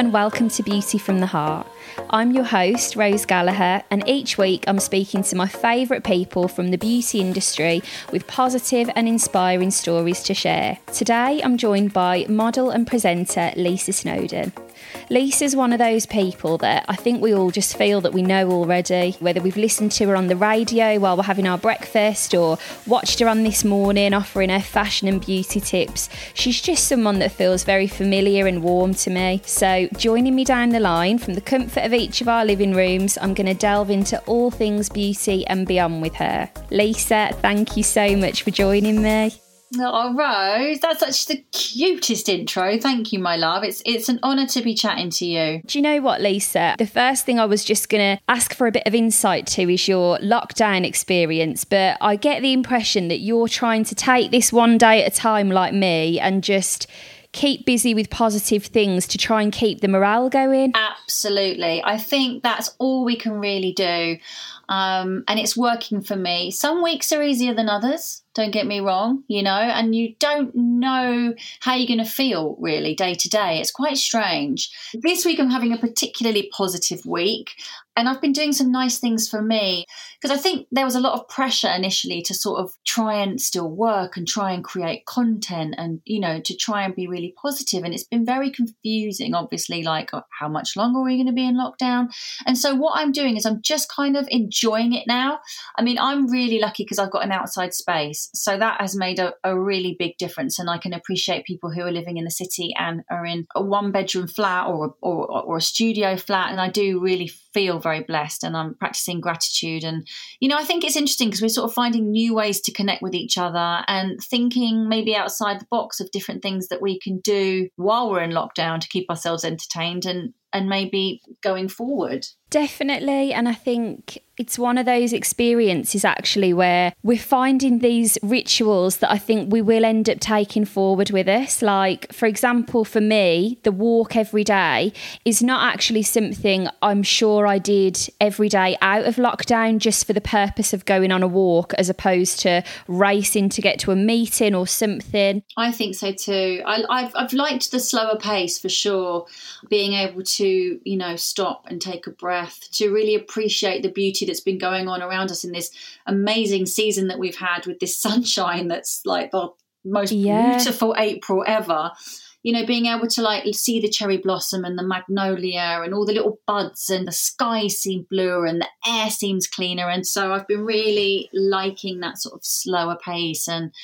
and welcome to Beauty from the Heart. I'm your host, Rose Gallagher, and each week I'm speaking to my favourite people from the beauty industry with positive and inspiring stories to share. Today I'm joined by model and presenter Lisa Snowdon. Lisa's one of those people that I think we all just feel that we know already, whether we've listened to her on the radio while we're having our breakfast or watched her on this morning offering her fashion and beauty tips. She's just someone that feels very familiar and warm to me. So, joining me down the line from the comfort of each of our living rooms, I'm going to delve into all things beauty and beyond with her. Lisa, thank you so much for joining me. Oh, Rose, that's such the cutest intro. Thank you, my love. It's it's an honour to be chatting to you. Do you know what, Lisa? The first thing I was just going to ask for a bit of insight to is your lockdown experience, but I get the impression that you're trying to take this one day at a time like me and just keep busy with positive things to try and keep the morale going. Absolutely. I think that's all we can really do. Um, and it's working for me. Some weeks are easier than others. Don't get me wrong, you know, and you don't know how you're going to feel really day to day. It's quite strange. This week, I'm having a particularly positive week, and I've been doing some nice things for me because I think there was a lot of pressure initially to sort of try and still work and try and create content and, you know, to try and be really positive. And it's been very confusing, obviously, like uh, how much longer are we going to be in lockdown? And so, what I'm doing is I'm just kind of enjoying it now. I mean, I'm really lucky because I've got an outside space so that has made a, a, really big difference. And I can appreciate people who are living in the city and are in a one bedroom flat or, or, or a studio flat. And I do really feel very blessed and I'm practicing gratitude. And, you know, I think it's interesting because we're sort of finding new ways to connect with each other and thinking maybe outside the box of different things that we can do while we're in lockdown to keep ourselves entertained and, and maybe going forward. Definitely. And I think it's one of those experiences actually where we're finding these rituals that I think we will end up taking forward with us. Like, for example, for me, the walk every day is not actually something I'm sure I did every day out of lockdown just for the purpose of going on a walk as opposed to racing to get to a meeting or something. I think so too. I, have I've liked the slower pace for sure, being able to, you know, stop and take a breath breath to really appreciate the beauty that's been going on around us in this amazing season that we've had with this sunshine that's like the most yeah. beautiful April ever. You know, being able to like see the cherry blossom and the magnolia and all the little buds and the sky seem bluer and the air seems cleaner. And so I've been really liking that sort of slower pace and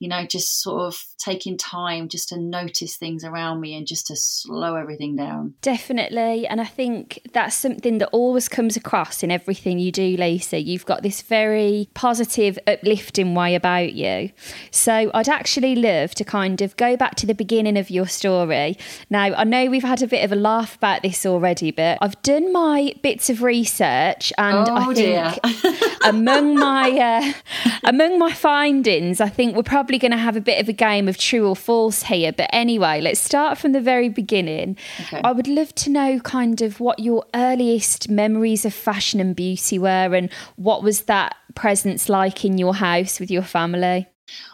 you know, just sort of taking time just to notice things around me and just to slow everything down. Definitely. And I think that's something that always comes across in everything you do, Lisa. You've got this very positive, uplifting way about you. So I'd actually love to kind of go back to the beginning of your story. Now, I know we've had a bit of a laugh about this already, but I've done my bits of research and oh, I think among my uh, among my findings, I think we're probably probably going to have a bit of a game of true or false here. But anyway, let's start from the very beginning. Okay. I would love to know kind of what your earliest memories of fashion and beauty were and what was that presence like in your house with your family?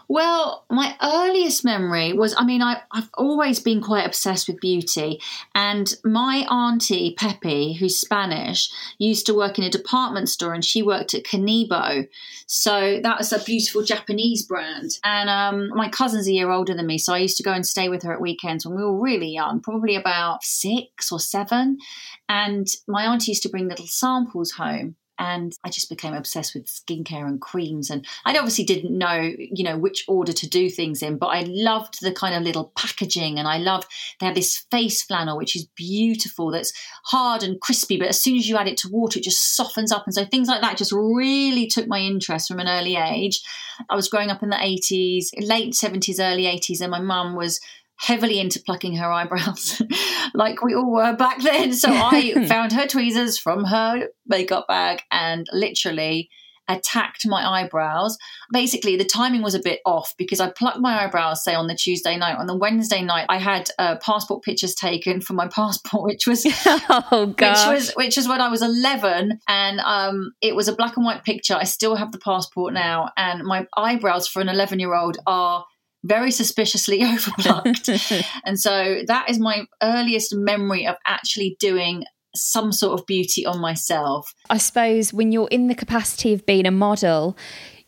Well, my earliest memory was I mean, I, have always been quite obsessed with beauty. And my auntie, Pepe, who's Spanish, used to work in a department store and she worked at Kanebo. So that was a beautiful Japanese brand. And um, my cousin's a year older than me. So I used to go and stay with her at weekends when we were really young, probably about six or seven. And my auntie used to bring little samples home and I just became obsessed with skincare and creams. And I obviously didn't know, you know, which order to do things in, but I loved the kind of little packaging. And I loved they have this face flannel, which is beautiful, that's hard and crispy, but as soon as you add it to water, it just softens up. And so things like that just really took my interest from an early age. I was growing up in the 80s, late 70s, early 80s, and my mum was heavily into plucking her eyebrows, like we all were back then. So I found her tweezers from her makeup bag and literally attacked my eyebrows. Basically, the timing was a bit off because I plucked my eyebrows, say, on the Tuesday night. On the Wednesday night, I had uh, passport pictures taken for my passport, which was oh which was which was when I was eleven, and um, it was a black and white picture. I still have the passport now, and my eyebrows for an eleven year old are very suspiciously overplucked. and so that is my earliest memory of actually doing some sort of beauty on myself. I suppose when you're in the capacity of being a model,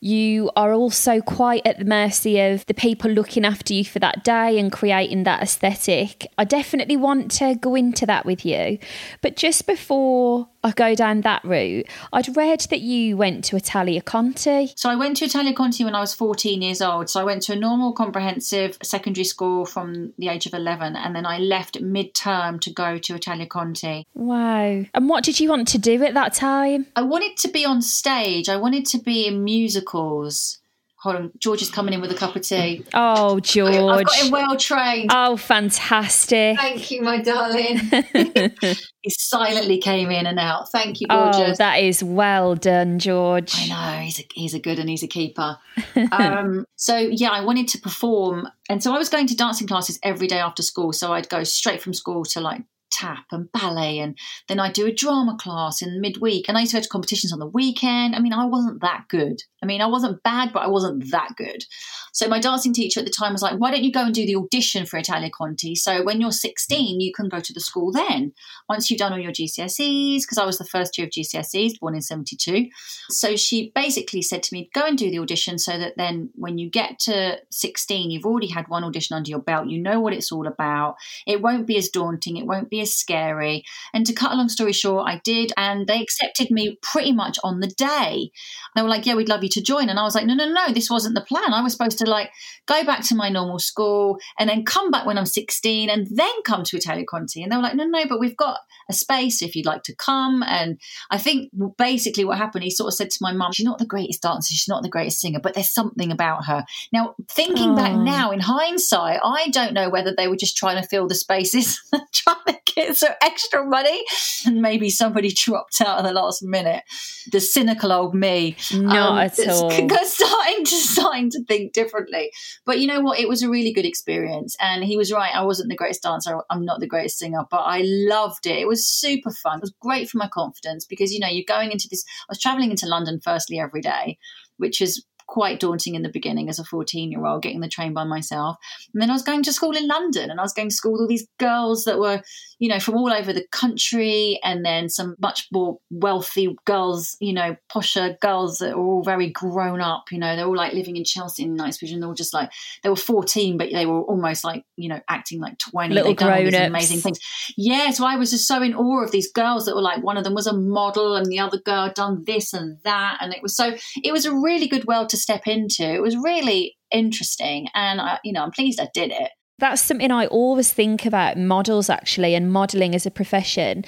you are also quite at the mercy of the people looking after you for that day and creating that aesthetic. I definitely want to go into that with you. But just before I go down that route, I'd read that you went to Italia Conti. So I went to Italia Conti when I was 14 years old. So I went to a normal comprehensive secondary school from the age of 11 and then I left mid-term to go to Italia Conti. Wow. And what did you want to do at that time? I wanted to be on stage. I wanted to be in musicals. Hold on, George is coming in with a cup of tea. Oh, George. I've got him well trained. Oh, fantastic. Thank you, my darling. he silently came in and out. Thank you, George. Oh, that is well done, George. I know he's a he's a good and he's a keeper. um, so yeah, I wanted to perform, and so I was going to dancing classes every day after school. So I'd go straight from school to like tap and ballet, and then I'd do a drama class in midweek. And I used to go to competitions on the weekend. I mean, I wasn't that good. I mean, I wasn't bad, but I wasn't that good. So my dancing teacher at the time was like, "Why don't you go and do the audition for Italia Conti? So when you're 16, you can go to the school then. Once you've done all your GCSEs, because I was the first year of GCSEs, born in 72. So she basically said to me, go and do the audition so that then when you get to 16, you've already had one audition under your belt. You know what it's all about. It won't be as daunting. It won't be as scary. And to cut a long story short, I did. And they accepted me pretty much on the day. They were like, yeah, we'd love you to join. And I was like, no, no, no, this wasn't the plan. I was supposed to like go back to my normal school and then come back when I'm 16 and then come to Italia Conti. And they were like, no, no, but we've got a space if you'd like to come. And I think basically what happened, he sort of said to my mum, she's not the greatest dancer, she's not the greatest singer, but there's something about her. Now, thinking back Oh. now in hindsight, I don't know whether they were just trying to fill the spaces, trying to get some extra money, and maybe somebody dropped out at the last minute. The cynical old me Not um, at all. starting to starting to think differently. But you know what? It was a really good experience, and he was right. I wasn't the greatest dancer. I'm not the greatest singer, but I loved it. It was super fun. It was great for my confidence because you know you're going into this. I was traveling into London firstly every day, which is quite daunting in the beginning as a 14 year old getting the train by myself. And then i was going to school in london and i was going to school with all these girls that were you know from all over the country and then some much more wealthy girls you know posher girls that were all very grown up you know they're all like living in chelsea in Knightsbridge and they were just like they were 14 but they were almost like you know acting like 20 Little They'd done all these amazing things. Yeah so i was just so in awe of these girls that were like one of them was a model and the other girl had done this and that and it was so it was a really good world to step into it was really interesting and I, you know i'm pleased i did it That's something I always think about models actually and modeling as a profession.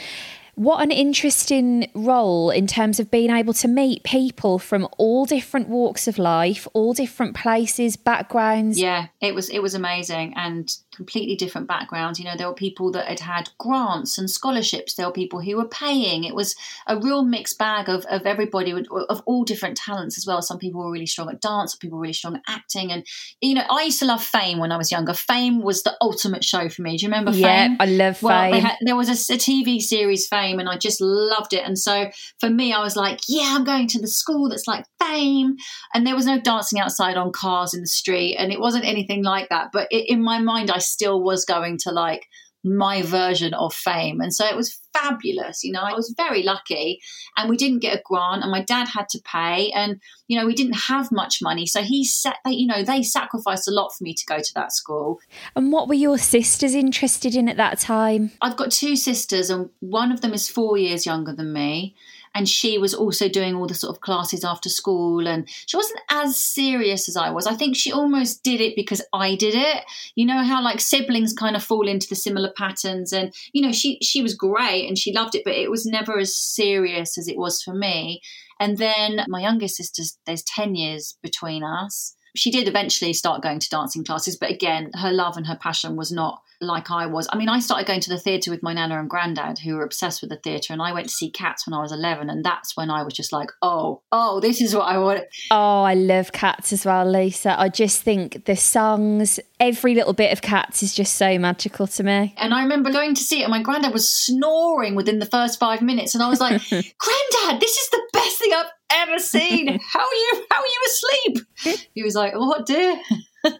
What an interesting role in terms of being able to meet people from all different walks of life, all different places, backgrounds. Yeah, it was it was amazing and completely different backgrounds. You know, there were people that had had grants and scholarships. There were people who were paying. It was a real mixed bag of of everybody with, of all different talents as well. Some people were really strong at dance. Some people were really strong at acting. And you know, I used to love Fame when I was younger. Fame was the ultimate show for me. Do you remember Yeah, Fame? I love Well, fame. had, there was a, a TV series, Fame, and I just loved it. And so for me, I was like, yeah, I'm going to the school that's like Fame. And there was no dancing outside on cars in the street, and it wasn't anything like that. But it, in my mind, I still was going to like my version of Fame. And so it was fabulous. You know, I was very lucky, and we didn't get a grant, and my dad had to pay, and you know, we didn't have much money, so he set. They, you know, they sacrificed a lot for me to go to that school. and what were your sisters interested in at that time? I've got two sisters, and one of them is four years younger than me. And she was also doing all the sort of classes after school, and she wasn't as serious as I was. I think she almost did it because I did it. You know how like siblings kind of fall into the similar patterns, and you know she she was great and she loved it, but it was never as serious as it was for me. And then my youngest sister's there's ten years between us. She did eventually start going to dancing classes, but again, her love and her passion was not like I was. I mean, I started going to the theatre with my nana and granddad, who were obsessed with the theatre, and I went to see Cats when I was 11, and that's when I was just like, oh, oh, this is what I want. Oh, I love cats as well, Lisa. I just think the songs, every little bit of cats is just so magical to me. And I remember going to see it, and my granddad was snoring within the first five minutes, and I was like, granddad, this is the best thing I've ever seen. How are you? How are you asleep? He was like, what, dear?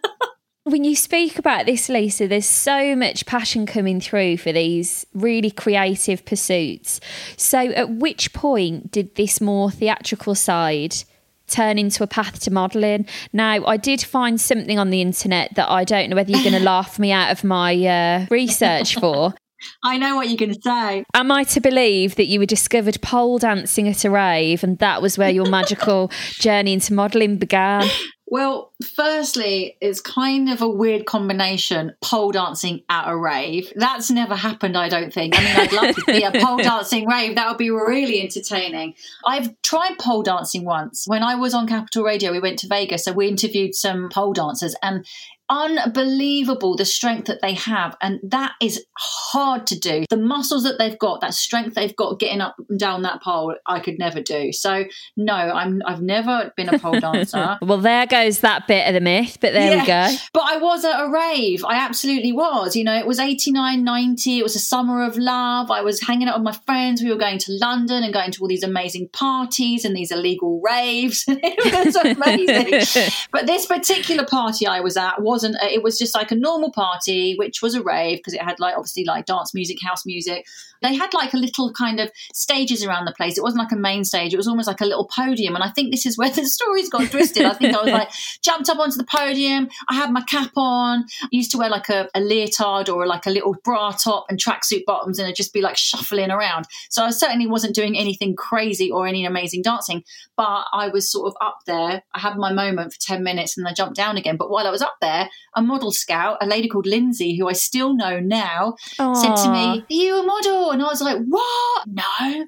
When you speak about this, Lisa, there's so much passion coming through for these really creative pursuits. So, at which point did this more theatrical side turn into a path to modelling? Now, I did find something on the internet that I don't know whether you're going to laugh me out of my uh, research for. I know what you're going to say. Am I to believe that you were discovered pole dancing at a rave and that was where your magical journey into modelling began? Well, firstly, it's kind of a weird combination pole dancing at a rave. That's never happened, I don't think. I mean, I'd love to see a pole dancing rave. That would be really entertaining. I've tried pole dancing once. When I was on Capital Radio, we went to Vegas and we interviewed some pole dancers, and unbelievable the strength that they have and that is hard to do. The muscles that they've got that strength they've got getting up and down that pole i could never do. So no i'm i've never been a pole dancer. Well there goes that bit of the myth but there yeah, we go. But i was at a rave. I absolutely was. You know it was 89 90 it was a summer of love. I was hanging out with my friends. We were going to london and going to all these amazing parties and these illegal raves. It was amazing. But this particular party i was at was wasn't it was just like a normal party which was a rave because it had like obviously like dance music house music they had like a little kind of stages around the place. It wasn't like a main stage. It was almost like a little podium. And i think this is where the stories got twisted. I think i was like jumped up onto the podium. I had my cap on. I used to wear like a, a leotard or like a little bra top and tracksuit bottoms and i'd just be like shuffling around. So i certainly wasn't doing anything crazy or any amazing dancing but i was sort of up there. I had my moment for 10 minutes and i jumped down again. But while i was up there a model scout, a lady called Lindsay, who I still know now, Aww. said to me, Are you a model? And I was like, What? No.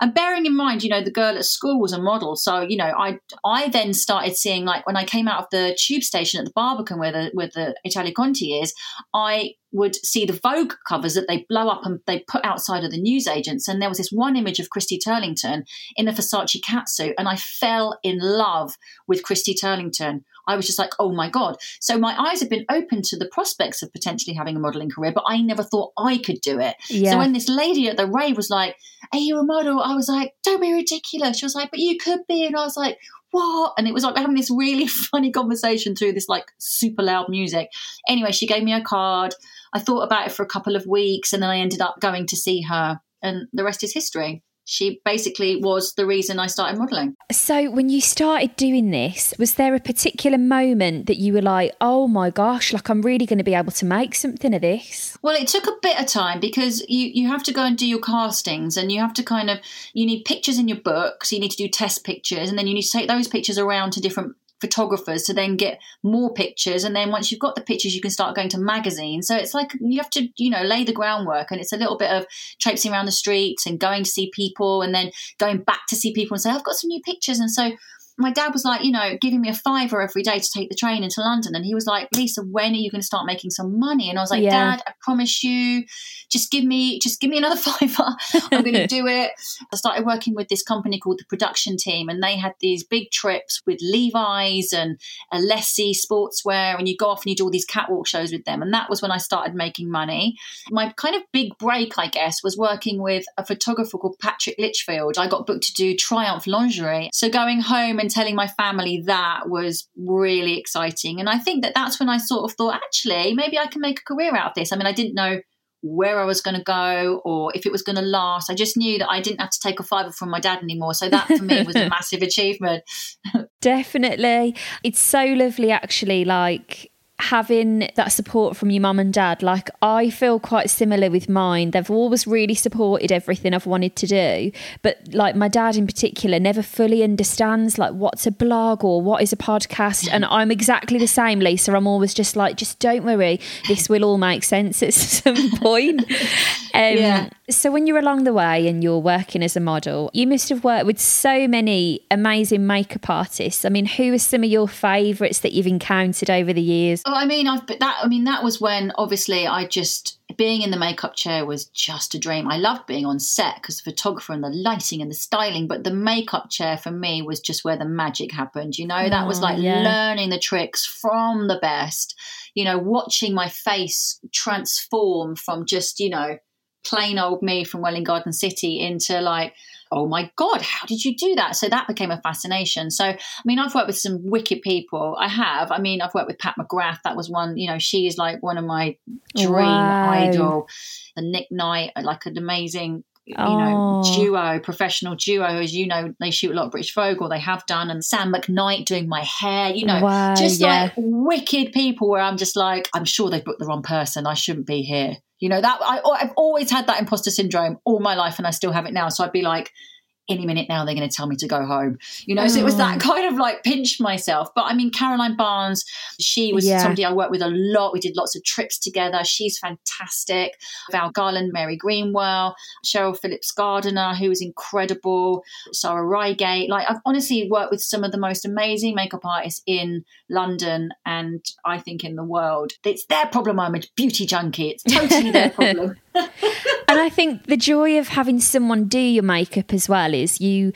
And bearing in mind, you know, the girl at school was a model. So, you know, I I then started seeing like when I came out of the tube station at the Barbican where the where the Italia Conti is, I would see the Vogue covers that they blow up and they put outside of the newsagents. And there was this one image of Christy Turlington in a Versace catsuit, and I fell in love with Christy Turlington. I was just like, oh my God. So my eyes have been open to the prospects of potentially having a modeling career, but I never thought I could do it. Yeah. So when this lady at the rave was like, are you a model? I was like, don't be ridiculous. She was like, but you could be. And I was like, what? And it was like having this really funny conversation through this like super loud music. Anyway, she gave me a card. I thought about it for a couple of weeks and then I ended up going to see her. And the rest is history she basically was the reason I started modelling. So, when you started doing this, was there a particular moment that you were like, oh my gosh, like I'm really going to be able to make something of this? Well, it took a bit of time because you, you have to go and do your castings and you have to kind of, you need pictures in your books, you need to do test pictures, and then you need to take those pictures around to different photographers to then get more pictures. And then once you've got the pictures you can start going to magazines. So it's like you have to you know lay the groundwork. And it's a little bit of traipsing around the streets and going to see people and then going back to see people and say i've got some new pictures. And so my dad was like, you know, giving me a fiver every day to take the train into London. And he was like, Lisa, when are you going to start making some money? And I was like, yeah. Dad, I promise you, just give me, just give me another fiver. I'm going to do it. I started working with this company called the Production Team, and they had these big trips with Levi's and Ellesse Sportswear, and you go off and you do all these catwalk shows with them. And that was when I started making money. My kind of big break, I guess, was working with a photographer called Patrick Lichfield. I got booked to do Triumph lingerie. So going home and and telling my family that was really exciting. And I think that that's when I sort of thought, actually, maybe I can make a career out of this. I mean, I didn't know where I was going to go or if it was going to last. I just knew that I didn't have to take a fiver from my dad anymore. So that for me was a massive achievement. Definitely. It's so lovely, actually. Like, having that support from your mum and dad like i feel quite similar with mine. They've always really supported everything i've wanted to do but like my dad in particular never fully understands like what's a blog or what is a podcast and i'm exactly the same lisa. I'm always just like just don't worry this will all make sense at some point. Um, yeah. so when you're along the way and you're working as a model you must have worked with so many amazing makeup artists. I mean who are some of your favorites that you've encountered over the years Oh, I mean, I've but that. I mean, that was when obviously I just being in the makeup chair was just a dream. I loved being on set because the photographer and the lighting and the styling, but the makeup chair for me was just where the magic happened. You know, oh, that was oh, like yeah. learning the tricks from the best. You know, watching my face transform from just you know plain old me from Welwyn Garden City into like oh my God, how did you do that? So that became a fascination. So, I mean, I've worked with some wicked people. I have. I mean, I've worked with Pat McGrath. That was one, you know, she is like one of my dream Wow. idol. The Nick Knight, like an amazing you know, Oh. duo, professional duo, as you know, they shoot a lot of British folk, or they have done, and Sam McKnight doing my hair, you know, Wow, just yeah. like wicked people where I'm just like, I'm sure they booked the wrong person. I shouldn't be here. You know, that I, I've always had that imposter syndrome all my life, and I still have it now. So I'd be like, any minute now they're going to tell me to go home. You know, so it was Oh. that mm. kind of like pinch myself. But I mean, Caroline Barnes, she was Yeah. somebody I worked with a lot. We did lots of trips together. She's fantastic. Val Garland, Mary Greenwell, Cheryl Phillips Gardiner, who was incredible. Sarah Reigate. Like I've honestly worked with some of the most amazing makeup artists in London and I think in the world. It's their problem. I'm a beauty junkie. It's totally their problem. And I think the joy of having someone do your makeup as well is you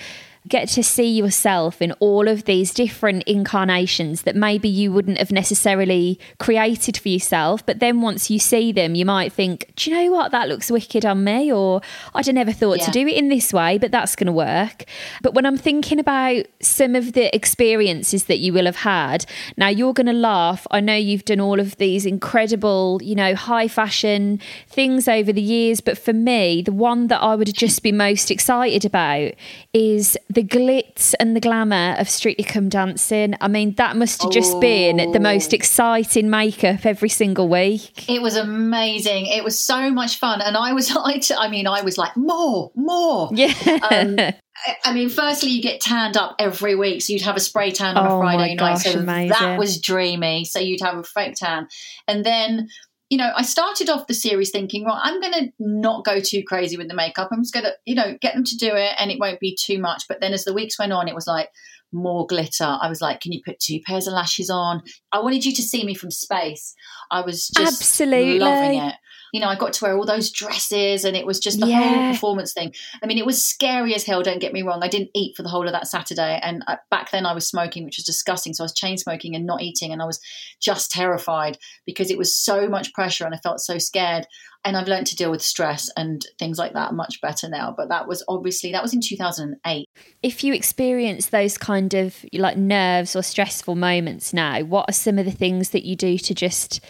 get to see yourself in all of these different incarnations that maybe you wouldn't have necessarily created for yourself. But then once you see them, you might think, do you know what? That looks wicked on me. Or I'd never thought to do it in this way, but that's going to work. But when I'm thinking about some of the experiences that you will have had, now you're going to laugh. I know you've done all of these incredible, you know, high fashion things over the years, but for me, the one that I would just be most excited about is the glitz and the glamour of Strictly Come Dancing. I mean, that must have just been the most exciting makeup every single week. It was amazing. It was so much fun. And I was like, I mean, I was like, more, more. Yeah. Um, I- mean, firstly, you get tanned up every week. So you'd have a spray tan on Oh a Friday night. So amazing. that was dreamy. So you'd have a fake tan. And then, you know, I started off the series thinking, well, I'm going to not go too crazy with the makeup. I'm just going to, you know, get them to do it and it won't be too much. But then as the weeks went on, it was like, more glitter. I was like, can you put two pairs of lashes on? I wanted you to see me from space. I was just Absolutely. loving it. You know, I got to wear all those dresses and it was just the whole performance thing. I mean, it was scary as hell, don't get me wrong. I didn't eat for the whole of that Saturday. And uh, back then I was smoking, which was disgusting. So I was chain smoking and not eating. And I was just terrified because it was so much pressure and I felt so scared. And I've learned to deal with stress and things like that much better now. But that was obviously, that was in 2008. if you experience those kind of like nerves or stressful moments now, what are some of the things that you do to just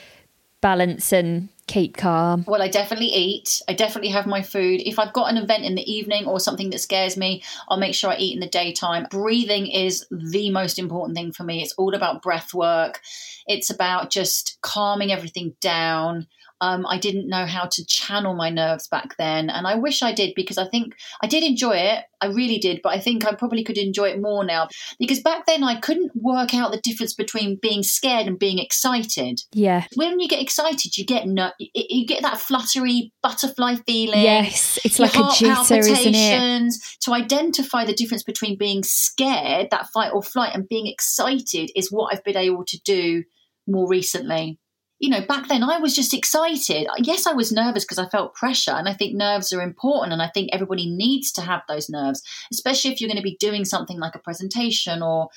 balance and keep calm? Well, I definitely eat. I definitely have my food. If I've got an event in the evening or something that scares me, I'll make sure I eat in the daytime. Breathing is the most important thing for me. It's all about breath work, it's about just calming everything down. Um, I didn't know how to channel my nerves back then, and I wish I did because I think I did enjoy it. I really did, but I think I probably could enjoy it more now because back then I couldn't work out the difference between being scared and being excited Yeah. when you get excited, you get ner- you- get that fluttery butterfly feeling. Yes, it's like a heart jitter, isn't it? palpitations. To identify the difference between being scared, that fight or flight, and being excited is what I've been able to do more recently. You know, back then I was just excited. Yes, I was nervous because I felt pressure, and I think nerves are important, and I think everybody needs to have those nerves, especially if you're going to be doing something like a presentation or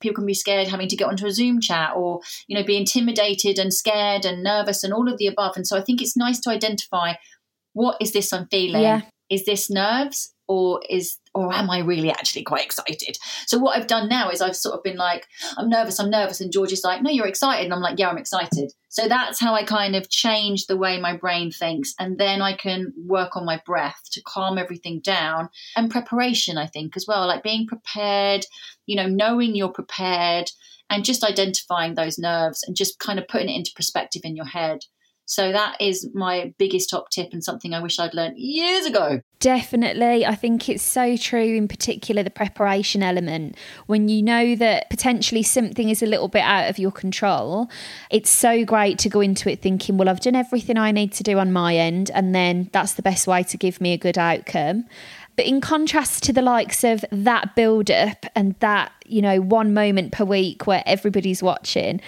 people can be scared having to get onto a Zoom chat or, you know, be intimidated and scared and nervous and all of the above. And so I think it's nice to identify what is this I'm feeling? Yeah. Is this nerves or is or am I really actually quite excited? So what I've done now is I've sort of been like, I'm nervous, I'm nervous, and George is like, No, you're excited. And I'm like, Yeah, I'm excited. So that's how I kind of change the way my brain thinks. And then I can work on my breath to calm everything down. And preparation, I think, as well, like being prepared, you know, knowing you're prepared and just identifying those nerves and just kind of putting it into perspective in your head. So that is my biggest top tip and something I wish I'd learned years ago. Definitely. I think it's so true, in particular, the preparation element. When you know that potentially something is a little bit out of your control, it's so great to go into it thinking, well, I've done everything I need to do on my end, and then that's the best way to give me a good outcome. But in contrast to the likes of that build up and that, you know, one moment per week where everybody's watching,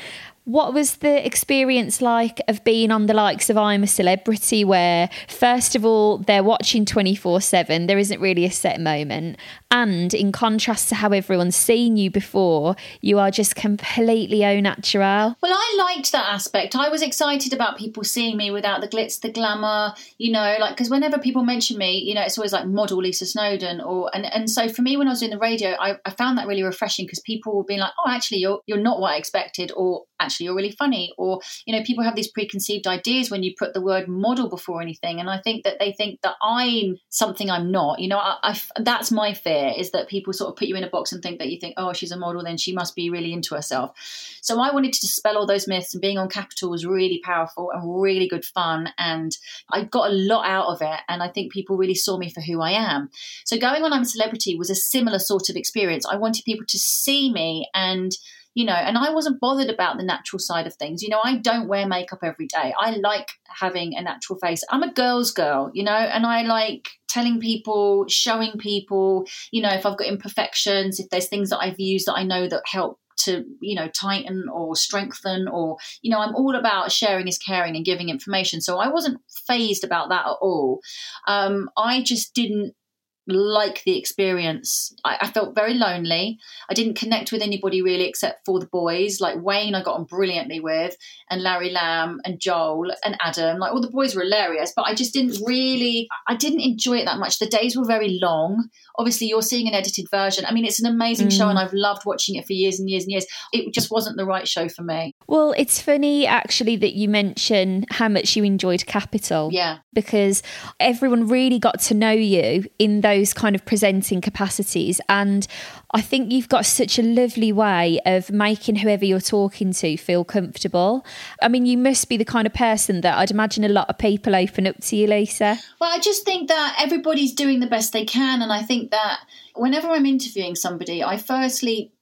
What was the experience like of being on the likes of I'm a Celebrity, where first of all, they're watching 24 7, there isn't really a set moment. And in contrast to how everyone's seen you before, you are just completely au natural. Well, I liked that aspect. I was excited about people seeing me without the glitz, the glamour, you know, like, because whenever people mention me, you know, it's always like model Lisa Snowdon or And, and so for me, when I was doing the radio, I, I found that really refreshing because people were being like, oh, actually, you're, you're not what I expected, or actually, you're really funny. Or, you know, people have these preconceived ideas when you put the word model before anything. And I think that they think that I'm something I'm not. You know, I, I, that's my fear is that people sort of put you in a box and think that you think, oh, she's a model, then she must be really into herself. So I wanted to dispel all those myths, and being on Capital was really powerful and really good fun. And I got a lot out of it. And I think people really saw me for who I am. So going on I'm a Celebrity was a similar sort of experience. I wanted people to see me and you know, and I wasn't bothered about the natural side of things. You know, I don't wear makeup every day. I like having a natural face. I'm a girl's girl, you know, and I like telling people, showing people, you know, if I've got imperfections, if there's things that I've used that I know that help to you know tighten or strengthen or you know i'm all about sharing is caring and giving information so i wasn't phased about that at all um, i just didn't like the experience. I, I, felt very lonely. I didn't connect with anybody really except for the boys. Like Wayne, I got on brilliantly with, and Larry Lamb and Joel and Adam. Like all the boys were hilarious, but I just didn't really, I didn't enjoy it that much. The days were very long. Obviously, you're seeing an edited version. I mean, it's an amazing mm. show, and I've loved watching it for years and years and years. It just wasn't the right show for me. Well, it's funny actually that you mention how much you enjoyed Capital. Yeah. Because everyone really got to know you in those kind of presenting capacities. And I think you've got such a lovely way of making whoever you're talking to feel comfortable. I mean, you must be the kind of person that I'd imagine a lot of people open up to you, Lisa. Well, I just think that everybody's doing the best they can. And I think that whenever I'm interviewing somebody, I firstly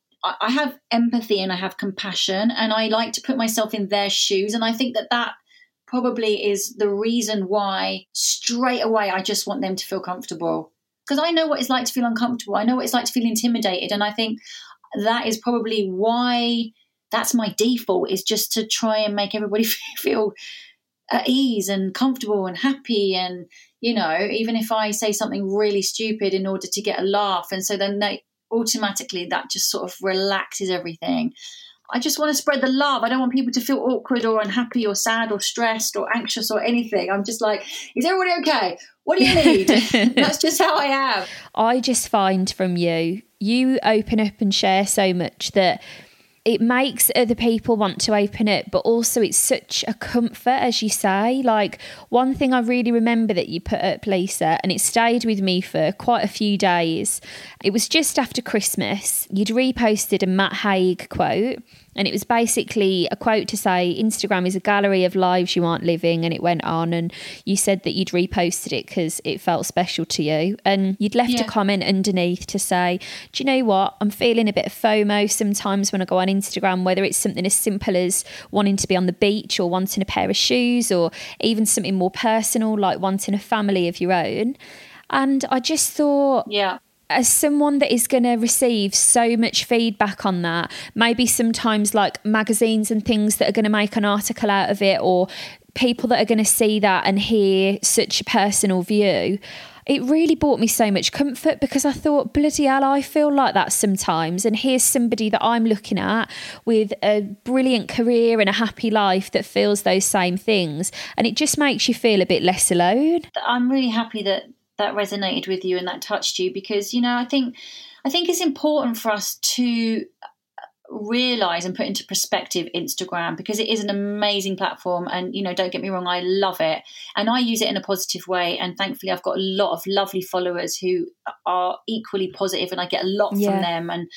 I have empathy and I have compassion, and I like to put myself in their shoes. And I think that that probably is the reason why straight away I just want them to feel comfortable because I know what it's like to feel uncomfortable. I know what it's like to feel intimidated. And I think that is probably why that's my default is just to try and make everybody feel at ease and comfortable and happy. And, you know, even if I say something really stupid in order to get a laugh. And so then they automatically that just sort of relaxes everything. I just want to spread the love. I don't want people to feel awkward or unhappy or sad or stressed or anxious or anything. I'm just like, is everybody okay? What do you need? That's just how I am. I just find from you, you open up and share so much that it makes other people want to open up, but also it's such a comfort, as you say. Like, one thing I really remember that you put up, Lisa, and it stayed with me for quite a few days. It was just after Christmas. You'd reposted a Matt Haig quote, and it was basically a quote to say Instagram is a gallery of lives you aren't living. And it went on. And you said that you'd reposted it because it felt special to you. And you'd left yeah. a comment underneath to say, Do you know what? I'm feeling a bit of FOMO sometimes when I go on Instagram, whether it's something as simple as wanting to be on the beach or wanting a pair of shoes or even something more personal like wanting a family of your own. And I just thought, yeah as someone that is going to receive so much feedback on that, maybe sometimes like magazines and things that are going to make an article out of it, or people that are going to see that and hear such a personal view, it really brought me so much comfort because I thought, bloody hell, I feel like that sometimes. And here's somebody that I'm looking at with a brilliant career and a happy life that feels those same things. And it just makes you feel a bit less alone. I'm really happy that that resonated with you and that touched you because you know I think I think it's important for us to realize and put into perspective Instagram because it is an amazing platform and you know don't get me wrong I love it and I use it in a positive way and thankfully I've got a lot of lovely followers who are equally positive and I get a lot yeah. from them and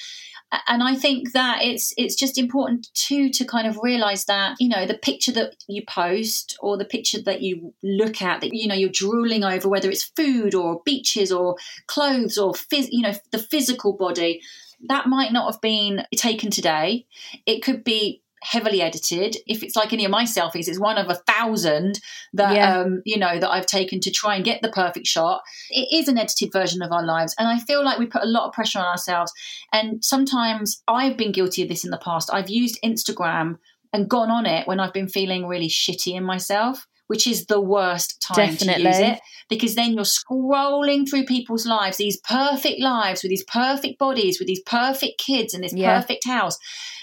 and I think that it's it's just important too to kind of realize that you know the picture that you post or the picture that you look at that you know you're drooling over whether it's food or beaches or clothes or phys- you know the physical body that might not have been taken today. It could be heavily edited. If it's like any of my selfies, it's one of a thousand that yeah. um, you know that I've taken to try and get the perfect shot. It is an edited version of our lives, and I feel like we put a lot of pressure on ourselves. And sometimes I've been guilty of this in the past. I've used Instagram and gone on it when I've been feeling really shitty in myself which is the worst time Definitely. to use it because then you're scrolling through people's lives, these perfect lives with these perfect bodies, with these perfect kids and this yeah. perfect house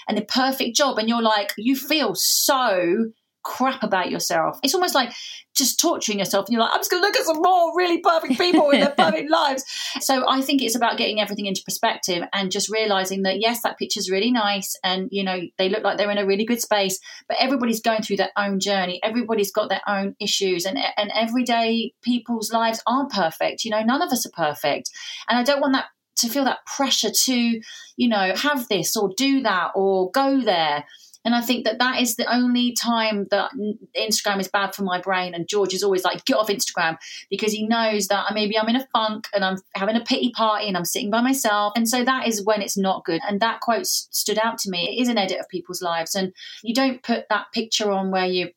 and the perfect job. And you're like, you mm-hmm. feel so crap about yourself. It's almost like just torturing yourself and you're like, I'm just going to look at some more really perfect people with their perfect lives. So I think it's about getting everything into perspective and just realizing that, yes, that picture's really nice and, you know, they look like they're in a really good space, but everybody's going through their own journey. Everybody's got their own issues and, and everyday people's lives aren't perfect. You know, none of us are perfect. And I don't want that to feel that pressure to, you know, have this or do that or go there and I think that that is the only time that Instagram is bad for my brain. And George is always like, get off Instagram because he knows that maybe I'm in a funk and I'm having a pity party and I'm sitting by myself. And so that is when it's not good. And that quote stood out to me. It is an edit of people's lives. And you don't put that picture on where you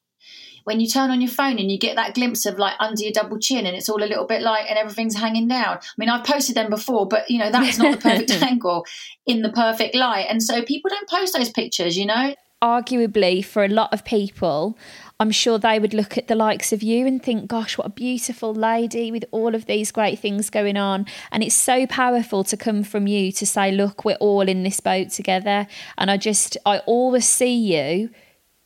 when you turn on your phone and you get that glimpse of like under your double chin and it's all a little bit light and everything's hanging down. I mean, I've posted them before, but you know, that is not the perfect angle in the perfect light. And so people don't post those pictures, you know? arguably for a lot of people, I'm sure they would look at the likes of you and think, gosh, what a beautiful lady with all of these great things going on. And it's so powerful to come from you to say, look, we're all in this boat together. And I just, I always see you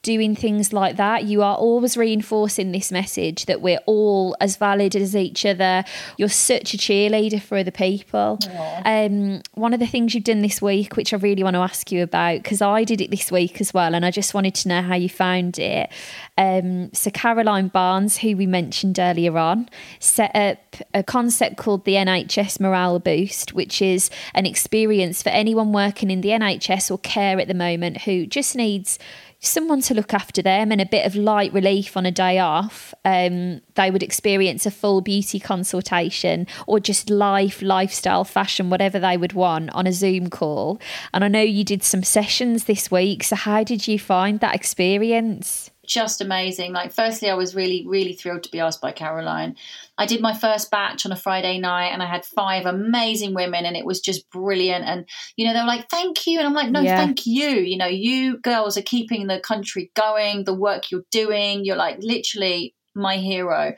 doing things like that. You are always reinforcing this message that we're all as valid as each other. You're such a cheerleader for other people. Um, one of the things you've done this week, which I really want to ask you about, because I did it this week as well, and I just wanted to know how you found it. Um, so, Caroline Barnes, who we mentioned earlier on, set up a concept called the NHS Morale Boost, which is an experience for anyone working in the NHS or care at the moment who just needs someone to look after them and a bit of light relief on a day off, um, they would experience a full beauty consultation or just life, lifestyle, fashion, whatever they would want on a Zoom call. And I know you did some sessions this week. So, how did you find that experience? Just amazing. Like, firstly, I was really, really thrilled to be asked by Caroline. I did my first batch on a Friday night and I had five amazing women and it was just brilliant. And, you know, they were like, thank you. And I'm like, no, yeah. thank you. You know, you girls are keeping the country going, the work you're doing. You're like literally my hero.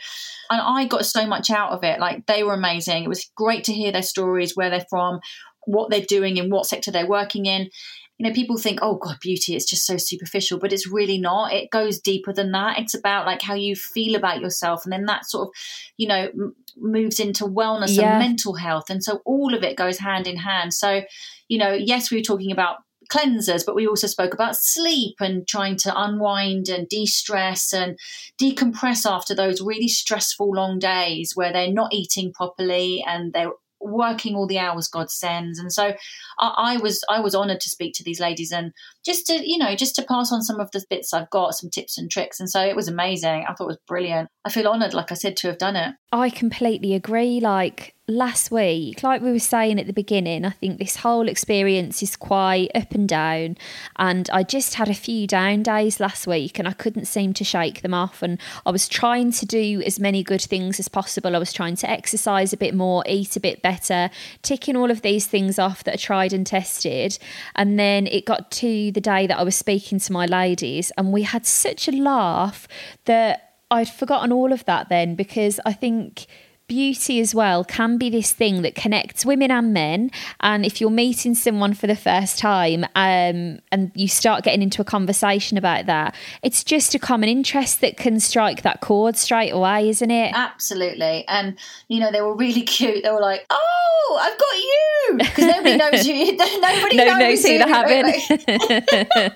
And I got so much out of it. Like, they were amazing. It was great to hear their stories, where they're from, what they're doing, in what sector they're working in you know people think oh god beauty it's just so superficial but it's really not. It goes deeper than that. It's about like how you feel about yourself and then that sort of you know m- moves into wellness yeah. and mental health and so all of it goes hand in hand. So you know yes we were talking about cleansers, but we also spoke about sleep and trying to unwind and de stress and decompress after those really stressful long days where they're not eating properly and they're working all the hours God sends. And so I, I was I was honoured to speak to these ladies and just to you know just to pass on some of the bits I've got, some tips and tricks. And so it was amazing. I thought it was brilliant. I feel honoured, like I said, to have done it. I completely agree. Like last week, like we were saying at the beginning, I think this whole experience is quite up and down. And I just had a few down days last week and I couldn't seem to shake them off. And I was trying to do as many good things as possible. I was trying to exercise a bit more, eat a bit better, ticking all of these things off that are tried and tested. And then it got to the day that I was speaking to my ladies, and we had such a laugh that I'd forgotten all of that then because I think beauty as well can be this thing that connects women and men. And if you're meeting someone for the first time um, and you start getting into a conversation about that it's just a common interest that can strike that chord straight away isn't it? Absolutely. And you know they were really cute. They were like oh i've got you! Because nobody knows you. Nobody no, knows no, who they're having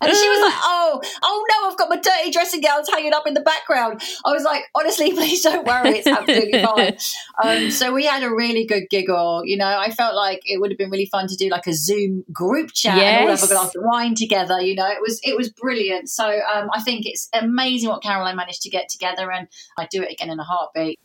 And she was like, "Oh, oh no, I've got my dirty dressing gowns hanging up in the background." I was like, "Honestly, please don't worry, it's absolutely fine." Um, so we had a really good giggle. You know, I felt like it would have been really fun to do like a Zoom group chat yes. and all have a glass of wine together. You know, it was it was brilliant. So um, I think it's amazing what Caroline managed to get together, and I'd do it again in a heartbeat.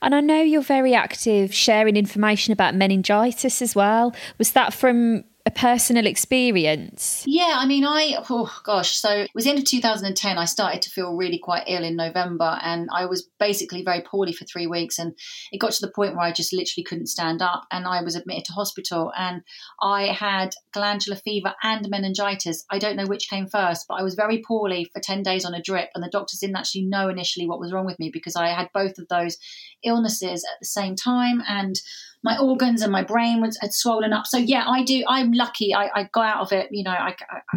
And I know you're very active sharing information about meningitis as well. Was that from a personal experience? Yeah, I mean, I, oh gosh, so it was the end of 2010. I started to feel really quite ill in November and I was basically very poorly for three weeks. And it got to the point where I just literally couldn't stand up and I was admitted to hospital and I had glandular fever and meningitis. I don't know which came first, but I was very poorly for 10 days on a drip and the doctors didn't actually know initially what was wrong with me because I had both of those illnesses at the same time. And my organs and my brain was had swollen up. So yeah, I do. I'm lucky. I, I got out of it. You know, I,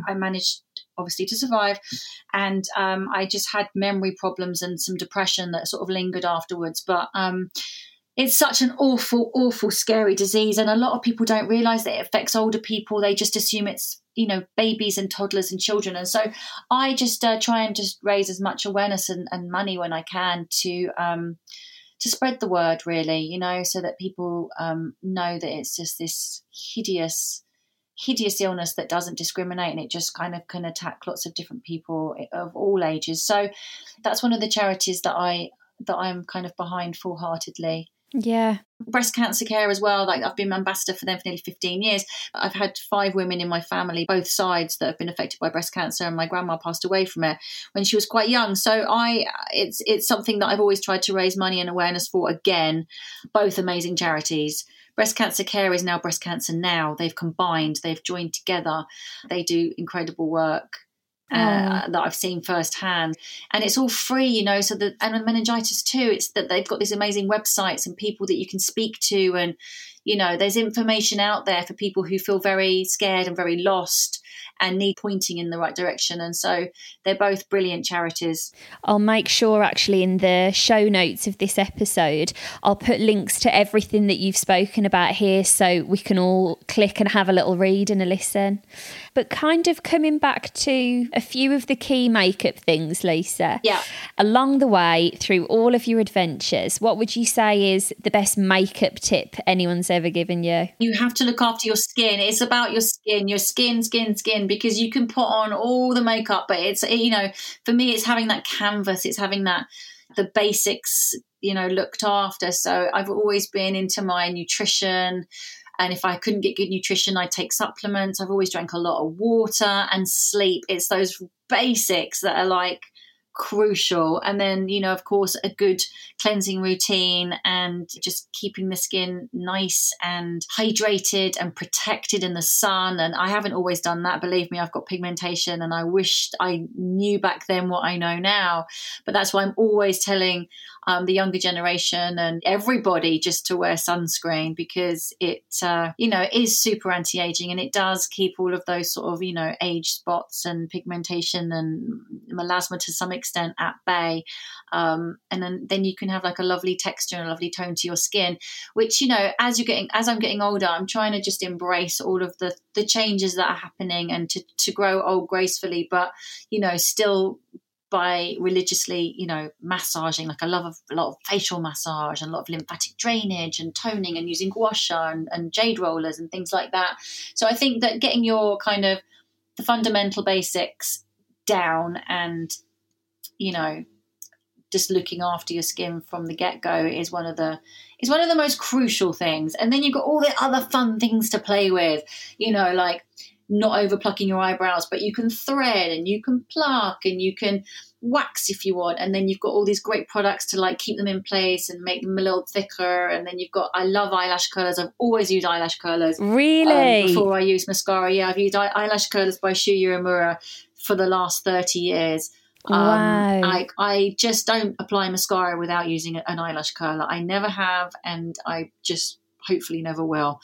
I, managed obviously to survive, and um, I just had memory problems and some depression that sort of lingered afterwards. But um, it's such an awful, awful, scary disease, and a lot of people don't realise that it affects older people. They just assume it's you know babies and toddlers and children, and so I just uh, try and just raise as much awareness and, and money when I can to. Um, to spread the word, really, you know, so that people um, know that it's just this hideous, hideous illness that doesn't discriminate and it just kind of can attack lots of different people of all ages. So that's one of the charities that I that I'm kind of behind full heartedly. Yeah. Breast cancer care as well. Like I've been ambassador for them for nearly 15 years. I've had five women in my family, both sides, that have been affected by breast cancer, and my grandma passed away from it when she was quite young. So I, it's it's something that I've always tried to raise money and awareness for. Again, both amazing charities. Breast Cancer Care is now Breast Cancer Now. They've combined, they've joined together. They do incredible work uh, oh. that I've seen firsthand. And it's all free, you know. So the and meningitis too. It's that they've got these amazing websites and people that you can speak to, and you know, there's information out there for people who feel very scared and very lost and need pointing in the right direction. And so they're both brilliant charities. I'll make sure actually in the show notes of this episode, I'll put links to everything that you've spoken about here so we can all click and have a little read and a listen. But kind of coming back to a few of the key makeup things, Lisa. Yeah. Along the way through all of your adventures, what would you say is the best makeup tip anyone's ever given you? You have to look after your skin. It's about your skin, your skin, skin, skin because you can put on all the makeup, but it's, you know, for me, it's having that canvas, it's having that, the basics, you know, looked after. So I've always been into my nutrition. And if I couldn't get good nutrition, I'd take supplements. I've always drank a lot of water and sleep. It's those basics that are like, crucial. And then, you know, of course, a good cleansing routine and just keeping the skin nice and hydrated and protected in the sun. And I haven't always done that. Believe me, I've got pigmentation and I wished I knew back then what I know now. But that's why I'm always telling um, the younger generation and everybody just to wear sunscreen because it, uh, you know, is super anti aging and it does keep all of those sort of, you know, age spots and pigmentation and melasma to some extent at bay. Um, and then, then you can have like a lovely texture and a lovely tone to your skin, which, you know, as you're getting, as I'm getting older, I'm trying to just embrace all of the, the changes that are happening and to, to grow old gracefully, but, you know, still by religiously, you know, massaging. Like I love a, lot of facial massage and a lot of lymphatic drainage and toning and using gua sha and, and jade rollers and things like that. So I think that getting your kind of the fundamental basics down and, you know, just looking after your skin from the get go is one of the is one of the most crucial things. And then you've got all the other fun things to play with, you know, like not over plucking your eyebrows, but you can thread and you can pluck and you can wax if you want. And then you've got all these great products to like keep them in place and make them a little thicker. And then you've got, I love eyelash curlers. I've always used eyelash curlers. Really? Um, before I use mascara. Yeah, I've used eyelash curlers by Shu Uemura for the last 30 years. Um, wow. I, I just don't apply mascara without using an eyelash curler. I never have. And I just hopefully never will.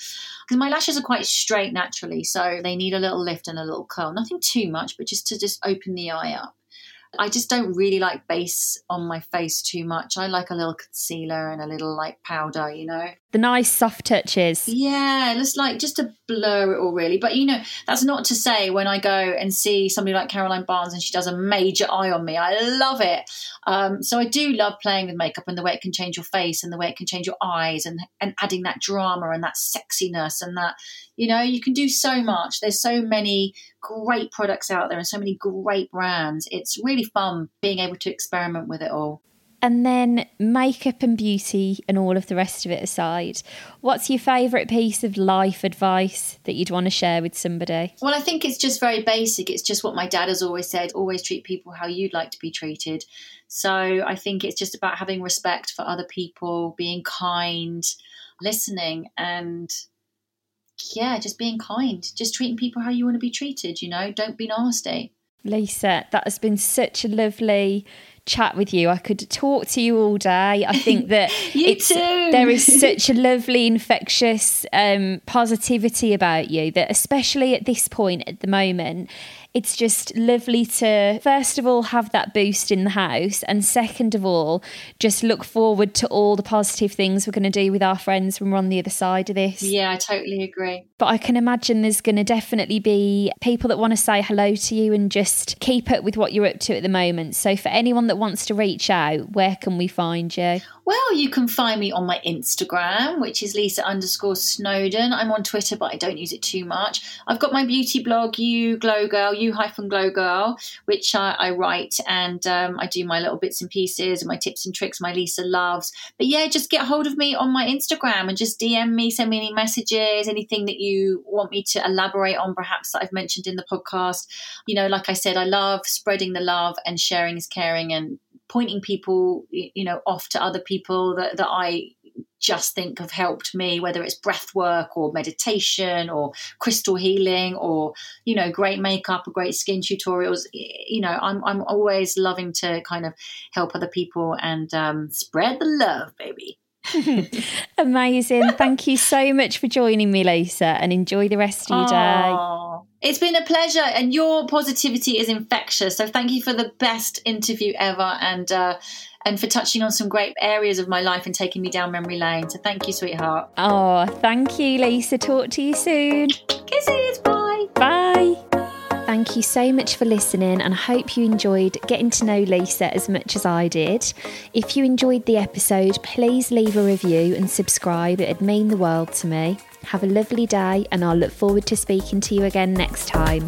Because my lashes are quite straight naturally, so they need a little lift and a little curl. Nothing too much, but just to just open the eye up. I just don't really like base on my face too much. I like a little concealer and a little like powder, you know the nice soft touches. Yeah, just like just to blur it all really. But you know, that's not to say when I go and see somebody like Caroline Barnes and she does a major eye on me, I love it. Um, so I do love playing with makeup and the way it can change your face and the way it can change your eyes and and adding that drama and that sexiness and that you know you can do so much. There's so many great products out there and so many great brands. It's really fun being able to experiment with it all. And then makeup and beauty and all of the rest of it aside, what's your favourite piece of life advice that you'd want to share with somebody? Well, I think it's just very basic. It's just what my dad has always said always treat people how you'd like to be treated. So I think it's just about having respect for other people, being kind, listening, and yeah, just being kind, just treating people how you want to be treated, you know, don't be nasty. Lisa, that has been such a lovely chat with you. I could talk to you all day. I think that it's there is such a lovely infectious um, positivity about you that especially at this point at the moment it's just lovely to, first of all, have that boost in the house. And second of all, just look forward to all the positive things we're going to do with our friends when we're on the other side of this. Yeah, I totally agree. But I can imagine there's going to definitely be people that want to say hello to you and just keep up with what you're up to at the moment. So for anyone that wants to reach out, where can we find you? Well, you can find me on my Instagram, which is Lisa underscore Snowdon. I'm on Twitter, but I don't use it too much. I've got my beauty blog, You Glow Girl, You hyphen Glow Girl, which I, I write and um, I do my little bits and pieces and my tips and tricks, my Lisa loves. But yeah, just get hold of me on my Instagram and just DM me, send me any messages, anything that you want me to elaborate on, perhaps that I've mentioned in the podcast. You know, like I said, I love spreading the love and sharing is caring and pointing people, you know, off to other people that, that I just think have helped me, whether it's breath work or meditation or crystal healing or, you know, great makeup or great skin tutorials. You know, I'm, I'm always loving to kind of help other people and um, spread the love, baby. Amazing. Thank you so much for joining me, Lisa, and enjoy the rest of your day. It's been a pleasure, and your positivity is infectious. So, thank you for the best interview ever, and uh, and for touching on some great areas of my life and taking me down memory lane. So, thank you, sweetheart. Oh, thank you, Lisa. Talk to you soon. Kisses. Bye. Bye. Thank you so much for listening, and I hope you enjoyed getting to know Lisa as much as I did. If you enjoyed the episode, please leave a review and subscribe, it'd mean the world to me. Have a lovely day, and I'll look forward to speaking to you again next time.